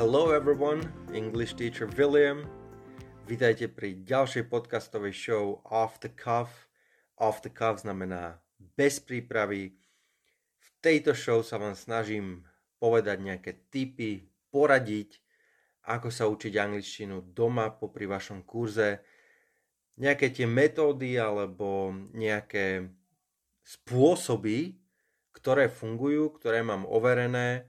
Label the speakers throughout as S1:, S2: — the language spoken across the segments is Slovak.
S1: Hello everyone, English teacher William. Vítajte pri ďalšej podcastovej show Off the Cuff. Off the Cuff znamená bez prípravy. V tejto show sa vám snažím povedať nejaké tipy, poradiť, ako sa učiť angličtinu doma popri vašom kurze, nejaké tie metódy alebo nejaké spôsoby, ktoré fungujú, ktoré mám overené,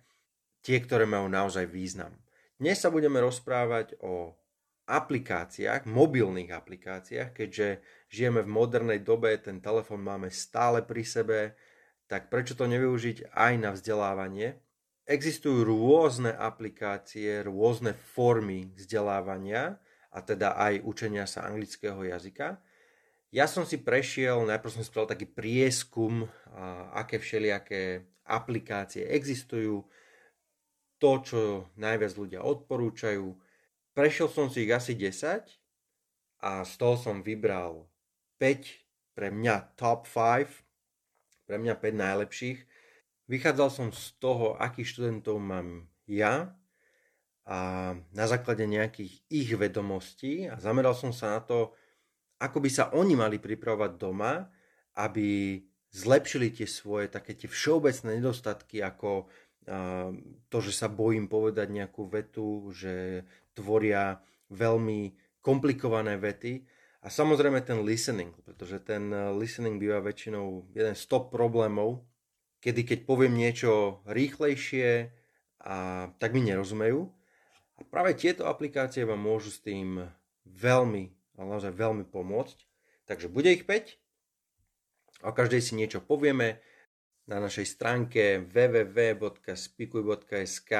S1: tie, ktoré majú naozaj význam. Dnes sa budeme rozprávať o aplikáciách, mobilných aplikáciách, keďže žijeme v modernej dobe, ten telefón máme stále pri sebe, tak prečo to nevyužiť aj na vzdelávanie? Existujú rôzne aplikácie, rôzne formy vzdelávania, a teda aj učenia sa anglického jazyka. Ja som si prešiel, najprv som spravil taký prieskum, aké všelijaké aplikácie existujú, to, čo najviac ľudia odporúčajú. Prešiel som si ich asi 10 a z toho som vybral 5 pre mňa top 5, pre mňa 5 najlepších. Vychádzal som z toho, akých študentov mám ja a na základe nejakých ich vedomostí a zameral som sa na to, ako by sa oni mali pripravovať doma, aby zlepšili tie svoje také tie všeobecné nedostatky ako to, že sa bojím povedať nejakú vetu, že tvoria veľmi komplikované vety a samozrejme ten listening, pretože ten eh, listening býva väčšinou jeden z top problémov, kedy keď poviem niečo rýchlejšie, a tak mi nerozumejú. A práve tieto aplikácie vám môžu s tým veľmi, ale naozaj veľmi pomôcť. Takže bude ich 5. O každej si niečo povieme, na našej stránke www.spikuj.sk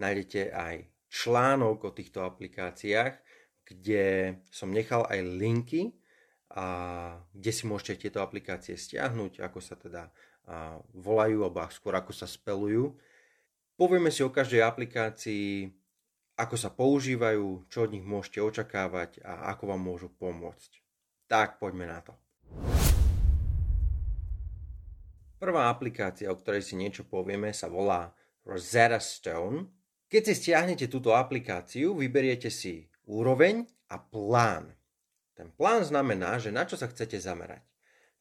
S1: nájdete aj článok o týchto aplikáciách, kde som nechal aj linky, a kde si môžete tieto aplikácie stiahnuť, ako sa teda volajú, alebo skôr ako sa spelujú. Povieme si o každej aplikácii, ako sa používajú, čo od nich môžete očakávať a ako vám môžu pomôcť. Tak poďme na to. Prvá aplikácia, o ktorej si niečo povieme, sa volá Rosetta Stone. Keď si stiahnete túto aplikáciu, vyberiete si úroveň a plán. Ten plán znamená, že na čo sa chcete zamerať.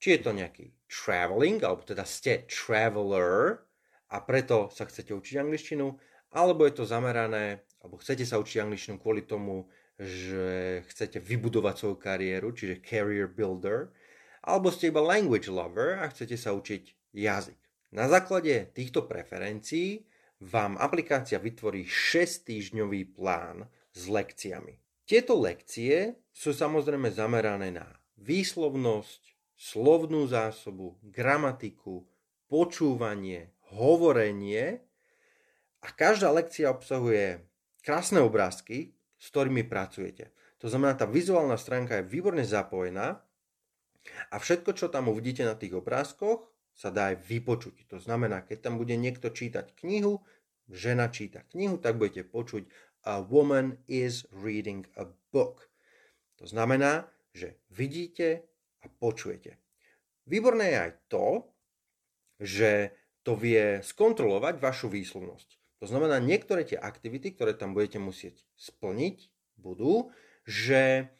S1: Či je to nejaký traveling, alebo teda ste traveler a preto sa chcete učiť angličtinu, alebo je to zamerané, alebo chcete sa učiť angličtinu kvôli tomu, že chcete vybudovať svoju kariéru, čiže career builder, alebo ste iba language lover a chcete sa učiť jazyk. Na základe týchto preferencií vám aplikácia vytvorí 6-týždňový plán s lekciami. Tieto lekcie sú samozrejme zamerané na výslovnosť, slovnú zásobu, gramatiku, počúvanie, hovorenie a každá lekcia obsahuje krásne obrázky, s ktorými pracujete. To znamená, tá vizuálna stránka je výborne zapojená a všetko, čo tam uvidíte na tých obrázkoch, sa dá aj vypočuť. To znamená, keď tam bude niekto čítať knihu, žena číta knihu, tak budete počuť a woman is reading a book. To znamená, že vidíte a počujete. Výborné je aj to, že to vie skontrolovať vašu výslovnosť. To znamená, niektoré tie aktivity, ktoré tam budete musieť splniť, budú, že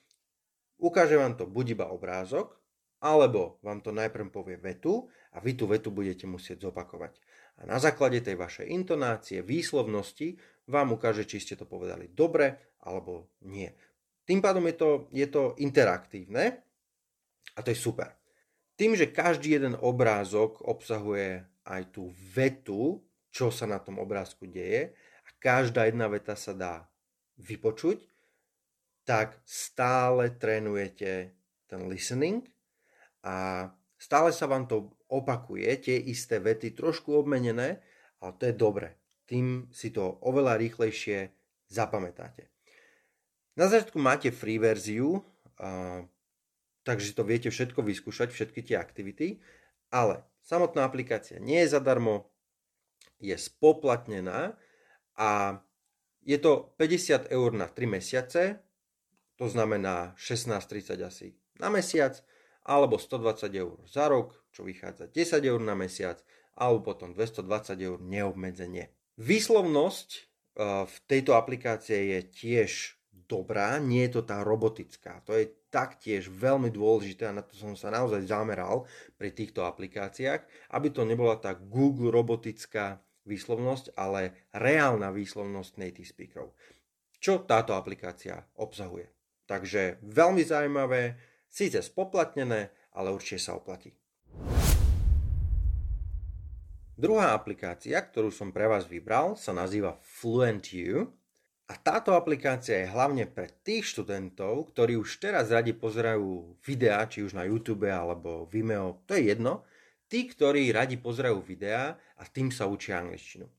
S1: ukáže vám to buď iba obrázok, alebo vám to najprv povie vetu a vy tú vetu budete musieť zopakovať. A na základe tej vašej intonácie, výslovnosti vám ukáže, či ste to povedali dobre alebo nie. Tým pádom je to, je to interaktívne a to je super. Tým, že každý jeden obrázok obsahuje aj tú vetu, čo sa na tom obrázku deje a každá jedna veta sa dá vypočuť, tak stále trénujete ten listening a stále sa vám to opakuje, tie isté vety, trošku obmenené, ale to je dobre. Tým si to oveľa rýchlejšie zapamätáte. Na začiatku máte free verziu, a, takže to viete všetko vyskúšať, všetky tie aktivity, ale samotná aplikácia nie je zadarmo, je spoplatnená a je to 50 eur na 3 mesiace, to znamená 16,30 asi na mesiac alebo 120 eur za rok, čo vychádza 10 eur na mesiac, alebo potom 220 eur neobmedzenie. Výslovnosť v tejto aplikácie je tiež dobrá, nie je to tá robotická. To je taktiež veľmi dôležité a na to som sa naozaj zameral pri týchto aplikáciách, aby to nebola tá Google robotická výslovnosť, ale reálna výslovnosť native speakerov. Čo táto aplikácia obsahuje. Takže veľmi zaujímavé, síce spoplatnené, ale určite sa oplatí. Druhá aplikácia, ktorú som pre vás vybral, sa nazýva FluentU a táto aplikácia je hlavne pre tých študentov, ktorí už teraz radi pozerajú videá, či už na YouTube alebo Vimeo, to je jedno, tí, ktorí radi pozerajú videá a tým sa učia angličtinu.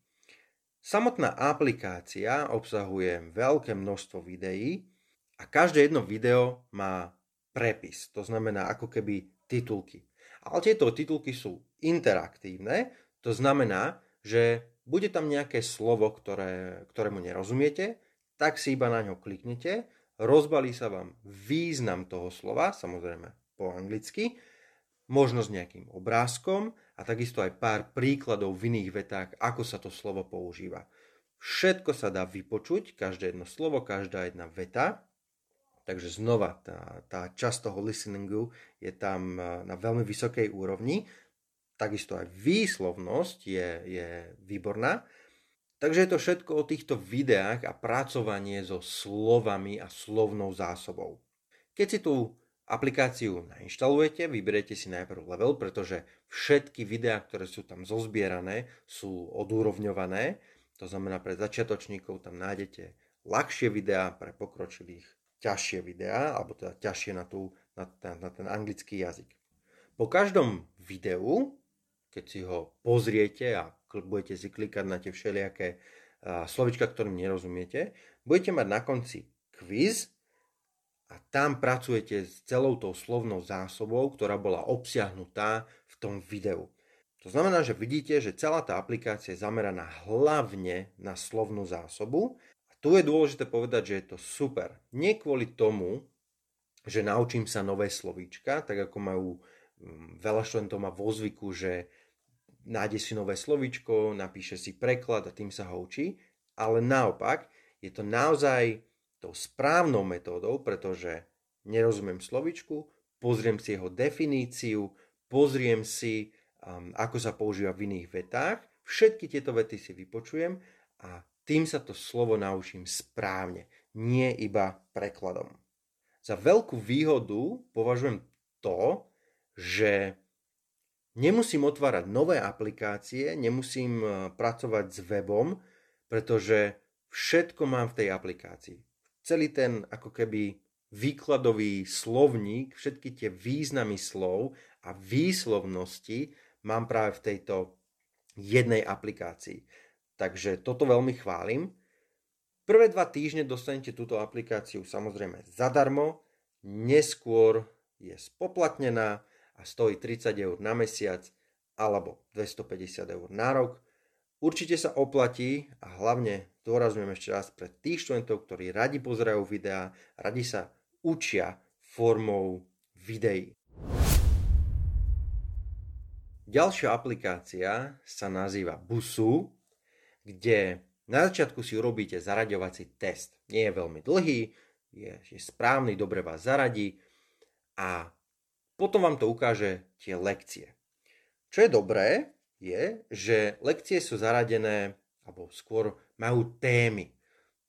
S1: Samotná aplikácia obsahuje veľké množstvo videí a každé jedno video má prepis, to znamená ako keby titulky. Ale tieto titulky sú interaktívne, to znamená, že bude tam nejaké slovo, ktoré, ktorému nerozumiete, tak si iba na ňo kliknete, rozbalí sa vám význam toho slova, samozrejme po anglicky, možno s nejakým obrázkom a takisto aj pár príkladov v iných vetách, ako sa to slovo používa. Všetko sa dá vypočuť, každé jedno slovo, každá jedna veta, takže znova tá, tá časť toho listeningu je tam eh, na veľmi vysokej úrovni takisto aj výslovnosť je, je výborná. Takže je to všetko o týchto videách a pracovanie so slovami a slovnou zásobou. Keď si tú aplikáciu nainštalujete, vyberiete si najprv level, pretože všetky videá, ktoré sú tam zozbierané, sú odúrovňované. To znamená, pre začiatočníkov tam nájdete ľahšie videá, pre pokročilých ťažšie videá, alebo teda ťažšie na, tú, na, ten, na ten anglický jazyk. Po každom videu keď si ho pozriete a budete si klikať na tie všelijaké slovička, ktorým nerozumiete, budete mať na konci quiz a tam pracujete s celou tou slovnou zásobou, ktorá bola obsiahnutá v tom videu. To znamená, že vidíte, že celá tá aplikácia je zameraná hlavne na slovnú zásobu. Tu je dôležité povedať, že je to super. Nie kvôli tomu, že naučím sa nové slovíčka, tak ako majú mm, veľa študentov má vo zvyku, že nájde si nové slovičko, napíše si preklad a tým sa ho učí, ale naopak je to naozaj tou správnou metódou, pretože nerozumiem slovičku, pozriem si jeho definíciu, pozriem si, um, ako sa používa v iných vetách, všetky tieto vety si vypočujem a tým sa to slovo naučím správne, nie iba prekladom. Za veľkú výhodu považujem to, že Nemusím otvárať nové aplikácie, nemusím e, pracovať s webom, pretože všetko mám v tej aplikácii. Celý ten ako keby výkladový slovník, všetky tie významy slov a výslovnosti mám práve v tejto jednej aplikácii. Takže toto veľmi chválim. Prvé dva týždne dostanete túto aplikáciu samozrejme zadarmo, neskôr je spoplatnená, a stojí 30 eur na mesiac alebo 250 eur na rok. Určite sa oplatí a hlavne dôrazňujem ešte raz pre tých študentov, ktorí radi pozerajú videá, radi sa učia formou videí. Ďalšia aplikácia sa nazýva Busu, kde na začiatku si urobíte zaraďovací test. Nie je veľmi dlhý, je, je správny, dobre vás zaradí a potom vám to ukáže tie lekcie. Čo je dobré, je, že lekcie sú zaradené, alebo skôr majú témy.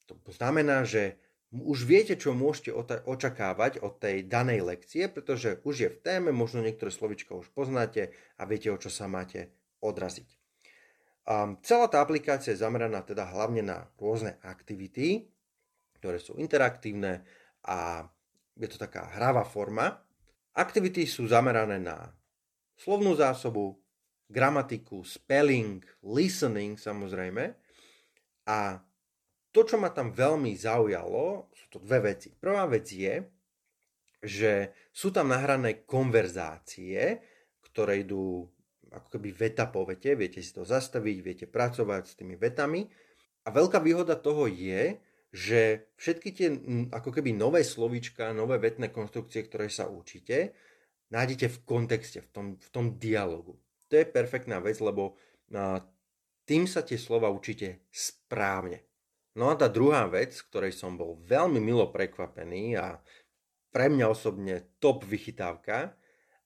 S1: To znamená, že už viete, čo môžete očakávať od tej danej lekcie, pretože už je v téme, možno niektoré slovička už poznáte a viete, o čo sa máte odraziť. Um, celá tá aplikácia je zameraná teda hlavne na rôzne aktivity, ktoré sú interaktívne a je to taká hravá forma, Aktivity sú zamerané na slovnú zásobu, gramatiku, spelling, listening samozrejme. A to, čo ma tam veľmi zaujalo, sú to dve veci. Prvá vec je, že sú tam nahrané konverzácie, ktoré idú ako keby veta po vete, viete si to zastaviť, viete pracovať s tými vetami. A veľká výhoda toho je, že všetky tie ako keby nové slovíčka, nové vetné konstrukcie, ktoré sa učíte, nájdete v kontexte, v tom, v tom dialogu. To je perfektná vec, lebo tým sa tie slova učíte správne. No a tá druhá vec, ktorej som bol veľmi milo prekvapený a pre mňa osobne top vychytávka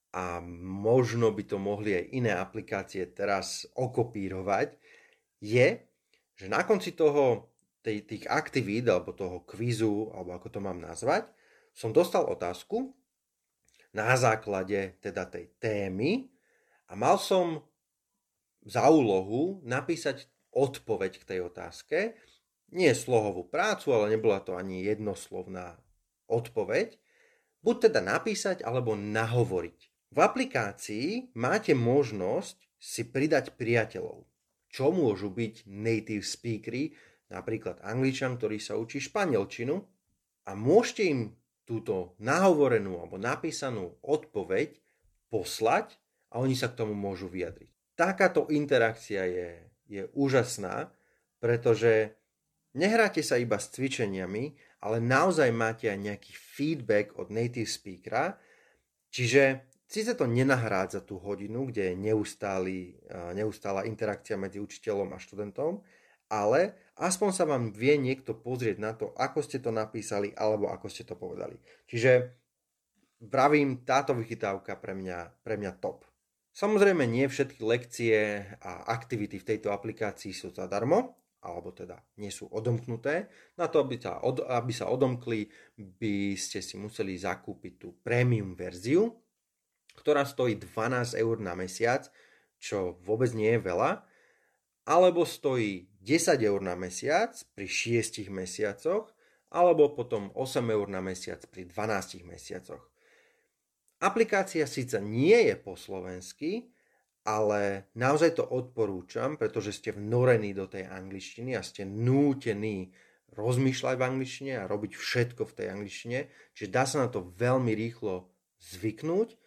S1: a možno by to mohli aj iné aplikácie teraz okopírovať, je, že na konci toho, tej, tých aktivít alebo toho kvízu, alebo ako to mám nazvať, som dostal otázku na základe teda tej témy a mal som za úlohu napísať odpoveď k tej otázke. Nie slohovú prácu, ale nebola to ani jednoslovná odpoveď. Buď teda napísať, alebo nahovoriť. V aplikácii máte možnosť si pridať priateľov, čo môžu byť native speakery, napríklad angličan, ktorý sa učí španielčinu a môžete im túto nahovorenú alebo napísanú odpoveď poslať a oni sa k tomu môžu vyjadriť. Takáto interakcia je, je úžasná, pretože nehráte sa iba s cvičeniami, ale naozaj máte aj nejaký feedback od native speakera, čiže Sice to nenahrádza tú hodinu, kde je neustály, neustála interakcia medzi učiteľom a študentom, ale aspoň sa vám vie niekto pozrieť na to, ako ste to napísali alebo ako ste to povedali. Čiže pravím, táto vychytávka pre mňa, pre mňa top. Samozrejme, nie všetky lekcie a aktivity v tejto aplikácii sú zadarmo, alebo teda nie sú odomknuté. Na to, aby sa, od, aby sa odomkli, by ste si museli zakúpiť tú premium verziu, ktorá stojí 12 eur na mesiac, čo vôbec nie je veľa, alebo stojí 10 eur na mesiac pri 6 mesiacoch, alebo potom 8 eur na mesiac pri 12 mesiacoch. Aplikácia síce nie je po slovensky, ale naozaj to odporúčam, pretože ste vnorení do tej angličtiny a ste nútení rozmýšľať v angličtine a robiť všetko v tej angličtine, čiže dá sa na to veľmi rýchlo zvyknúť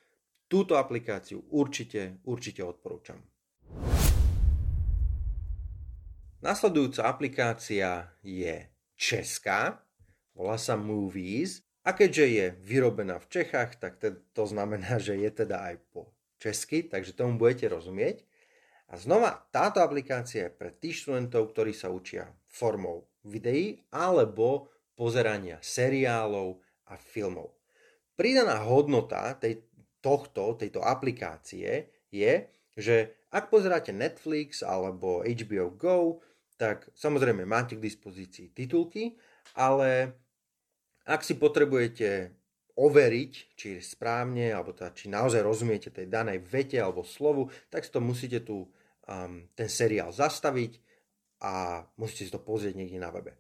S1: Túto aplikáciu určite, určite odporúčam. Nasledujúca aplikácia je česká, volá sa Movies a keďže je vyrobená v Čechách, tak to znamená, že je teda aj po česky, takže tomu budete rozumieť. A znova, táto aplikácia je pre tých študentov, ktorí sa učia formou videí alebo pozerania seriálov a filmov. Pridaná hodnota tej, tohto, tejto aplikácie je, že ak pozeráte Netflix alebo HBO Go, tak samozrejme máte k dispozícii titulky, ale ak si potrebujete overiť, či je správne, alebo teda, či naozaj rozumiete tej danej vete alebo slovu, tak si to musíte tu um, ten seriál zastaviť a musíte si to pozrieť niekde na webe.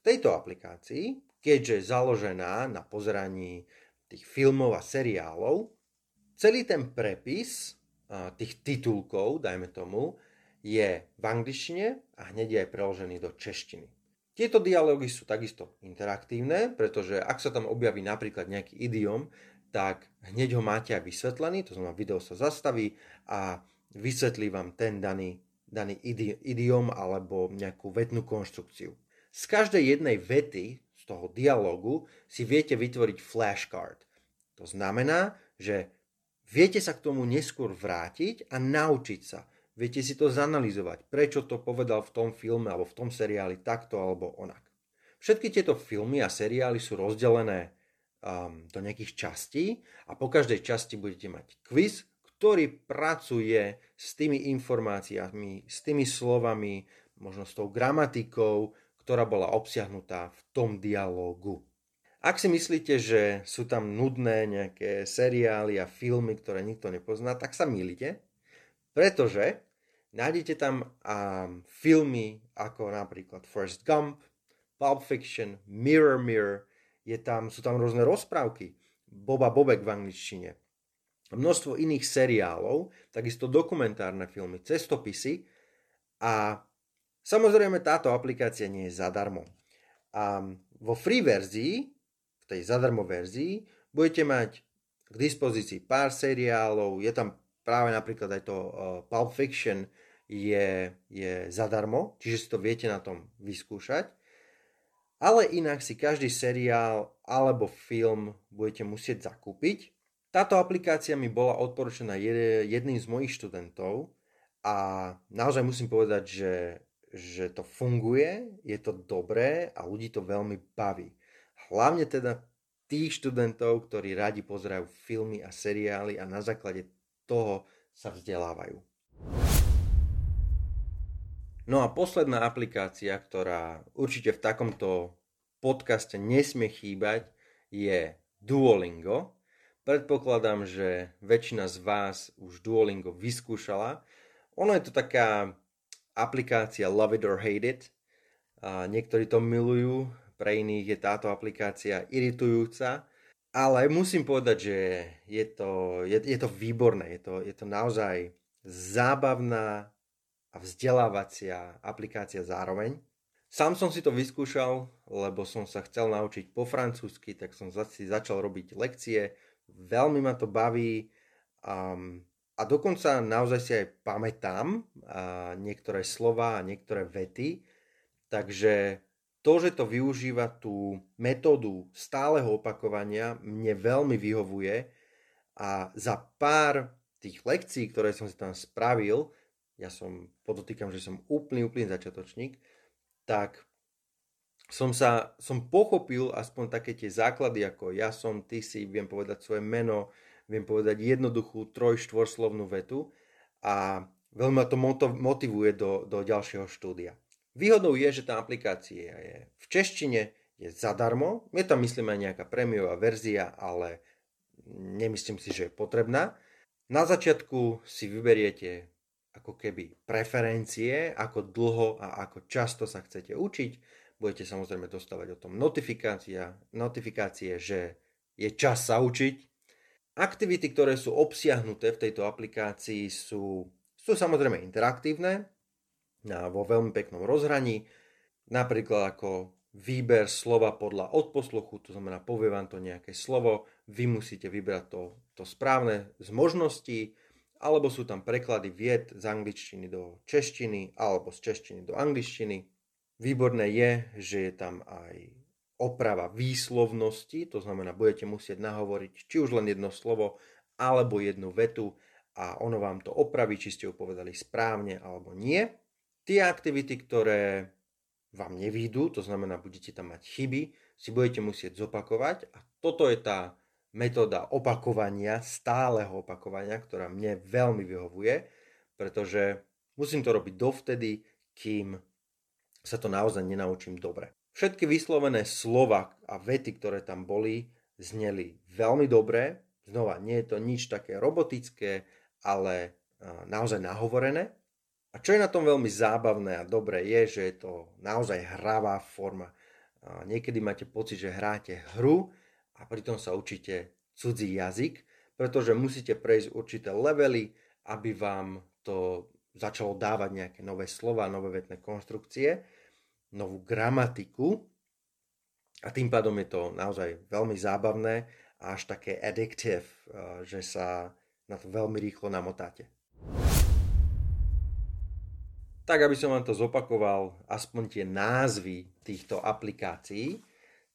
S1: V tejto aplikácii, keďže je založená na pozeraní tých filmov a seriálov, celý ten prepis tých titulkov, dajme tomu, je v angličtine a hneď je aj preložený do češtiny. Tieto dialógy sú takisto interaktívne, pretože ak sa tam objaví napríklad nejaký idiom, tak hneď ho máte aj vysvetlený, to znamená video sa zastaví a vysvetlí vám ten daný, daný idiom alebo nejakú vetnú konštrukciu. Z každej jednej vety z toho dialogu si viete vytvoriť flashcard. To znamená, že Viete sa k tomu neskôr vrátiť a naučiť sa. Viete si to zanalizovať, prečo to povedal v tom filme alebo v tom seriáli takto alebo onak. Všetky tieto filmy a seriály sú rozdelené um, do nejakých častí a po každej časti budete mať quiz, ktorý pracuje s tými informáciami, s tými slovami, možno s tou gramatikou, ktorá bola obsiahnutá v tom dialógu. Ak si myslíte, že sú tam nudné nejaké seriály a filmy, ktoré nikto nepozná, tak sa milíte, pretože nájdete tam um, filmy ako napríklad First Gump, Pulp Fiction, Mirror Mirror, je tam, sú tam rôzne rozprávky, Boba Bobek v angličtine, množstvo iných seriálov, takisto dokumentárne filmy, cestopisy. A samozrejme táto aplikácia nie je zadarmo. A vo free verzii tej zadarmo verzii budete mať k dispozícii pár seriálov, je tam práve napríklad aj to uh, Pulp Fiction je, je zadarmo, čiže si to viete na tom vyskúšať. Ale inak si každý seriál alebo film budete musieť zakúpiť. Táto aplikácia mi bola odporúčaná jedným z mojich študentov a naozaj musím povedať, že, že to funguje, je to dobré a ľudí to veľmi baví. Hlavne teda tých študentov, ktorí radi pozerajú filmy a seriály a na základe toho sa vzdelávajú. No a posledná aplikácia, ktorá určite v takomto podcaste nesmie chýbať, je Duolingo. Predpokladám, že väčšina z vás už Duolingo vyskúšala. Ono je to taká aplikácia Love It or Hate It. A niektorí to milujú, pre iných je táto aplikácia iritujúca, ale musím povedať, že je to, je, je to výborné, je to, je to naozaj zábavná a vzdelávacia aplikácia zároveň. Sám som si to vyskúšal, lebo som sa chcel naučiť po francúzsky, tak som si začal robiť lekcie. Veľmi ma to baví. Um, a dokonca naozaj si aj pamätám a niektoré slova a niektoré vety, takže to, že to využíva tú metódu stáleho opakovania, mne veľmi vyhovuje a za pár tých lekcií, ktoré som si tam spravil, ja som, podotýkam, že som úplný, úplný začiatočník, tak som sa, som pochopil aspoň také tie základy, ako ja som, ty si, viem povedať svoje meno, viem povedať jednoduchú troj, vetu a veľmi ma to motivuje do, do ďalšieho štúdia. Výhodou je, že tá aplikácia je v češtine, je zadarmo, je tam myslím aj nejaká prémiová verzia, ale nemyslím si, že je potrebná. Na začiatku si vyberiete ako keby preferencie, ako dlho a ako často sa chcete učiť. Budete samozrejme dostávať o tom notifikácia, notifikácie, že je čas sa učiť, Aktivity, ktoré sú obsiahnuté v tejto aplikácii sú, sú samozrejme interaktívne vo veľmi peknom rozhraní, napríklad ako výber slova podľa odposluchu, to znamená povie vám to nejaké slovo, vy musíte vybrať to, to správne z možností, alebo sú tam preklady vied z angličtiny do češtiny alebo z češtiny do angličtiny. Výborné je, že je tam aj oprava výslovnosti, to znamená, budete musieť nahovoriť či už len jedno slovo alebo jednu vetu a ono vám to opraví, či ste ju povedali správne alebo nie. Tie aktivity, ktoré vám nevídu, to znamená, budete tam mať chyby, si budete musieť zopakovať a toto je tá metóda opakovania, stáleho opakovania, ktorá mne veľmi vyhovuje, pretože musím to robiť dovtedy, kým sa to naozaj nenaučím dobre. Všetky vyslovené slova a vety, ktoré tam boli, zneli veľmi dobre. Znova, nie je to nič také robotické, ale naozaj nahovorené. A čo je na tom veľmi zábavné a dobré, je, že je to naozaj hravá forma. Niekedy máte pocit, že hráte hru a pritom sa učíte cudzí jazyk, pretože musíte prejsť určité levely, aby vám to začalo dávať nejaké nové slova, nové vetné konštrukcie novú gramatiku a tým pádom je to naozaj veľmi zábavné a až také addictive, že sa na to veľmi rýchlo namotáte. Tak, aby som vám to zopakoval, aspoň tie názvy týchto aplikácií,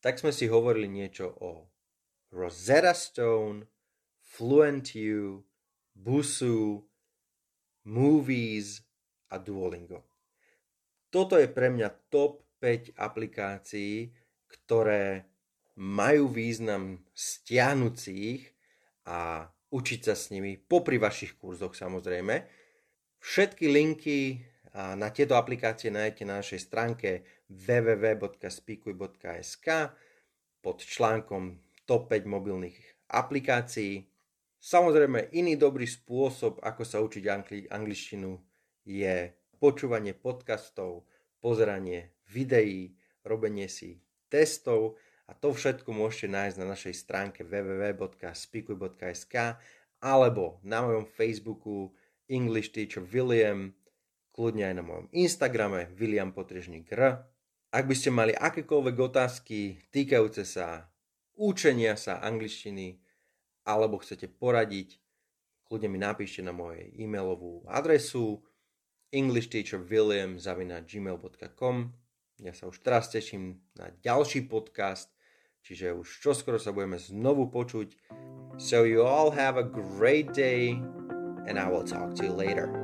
S1: tak sme si hovorili niečo o Rosetta Stone, FluentU, Busu, Movies a Duolingo. Toto je pre mňa top 5 aplikácií, ktoré majú význam stiahnúcich a učiť sa s nimi popri vašich kurzoch samozrejme. Všetky linky na tieto aplikácie nájdete na našej stránke www.speakuj.sk pod článkom top 5 mobilných aplikácií. Samozrejme, iný dobrý spôsob, ako sa učiť angli- angličtinu je počúvanie podcastov, pozeranie videí, robenie si testov a to všetko môžete nájsť na našej stránke www.speakuj.sk alebo na mojom Facebooku English Teacher William, kľudne aj na mojom Instagrame William Potrežník R. Ak by ste mali akékoľvek otázky týkajúce sa učenia sa angličtiny alebo chcete poradiť, kľudne mi napíšte na mojej e-mailovú adresu englishteacherwilliam.gmail.com Ja sa už teraz teším na ďalší podcast, čiže už čoskoro sa budeme znovu počuť. So you all have a great day and I will talk to you later.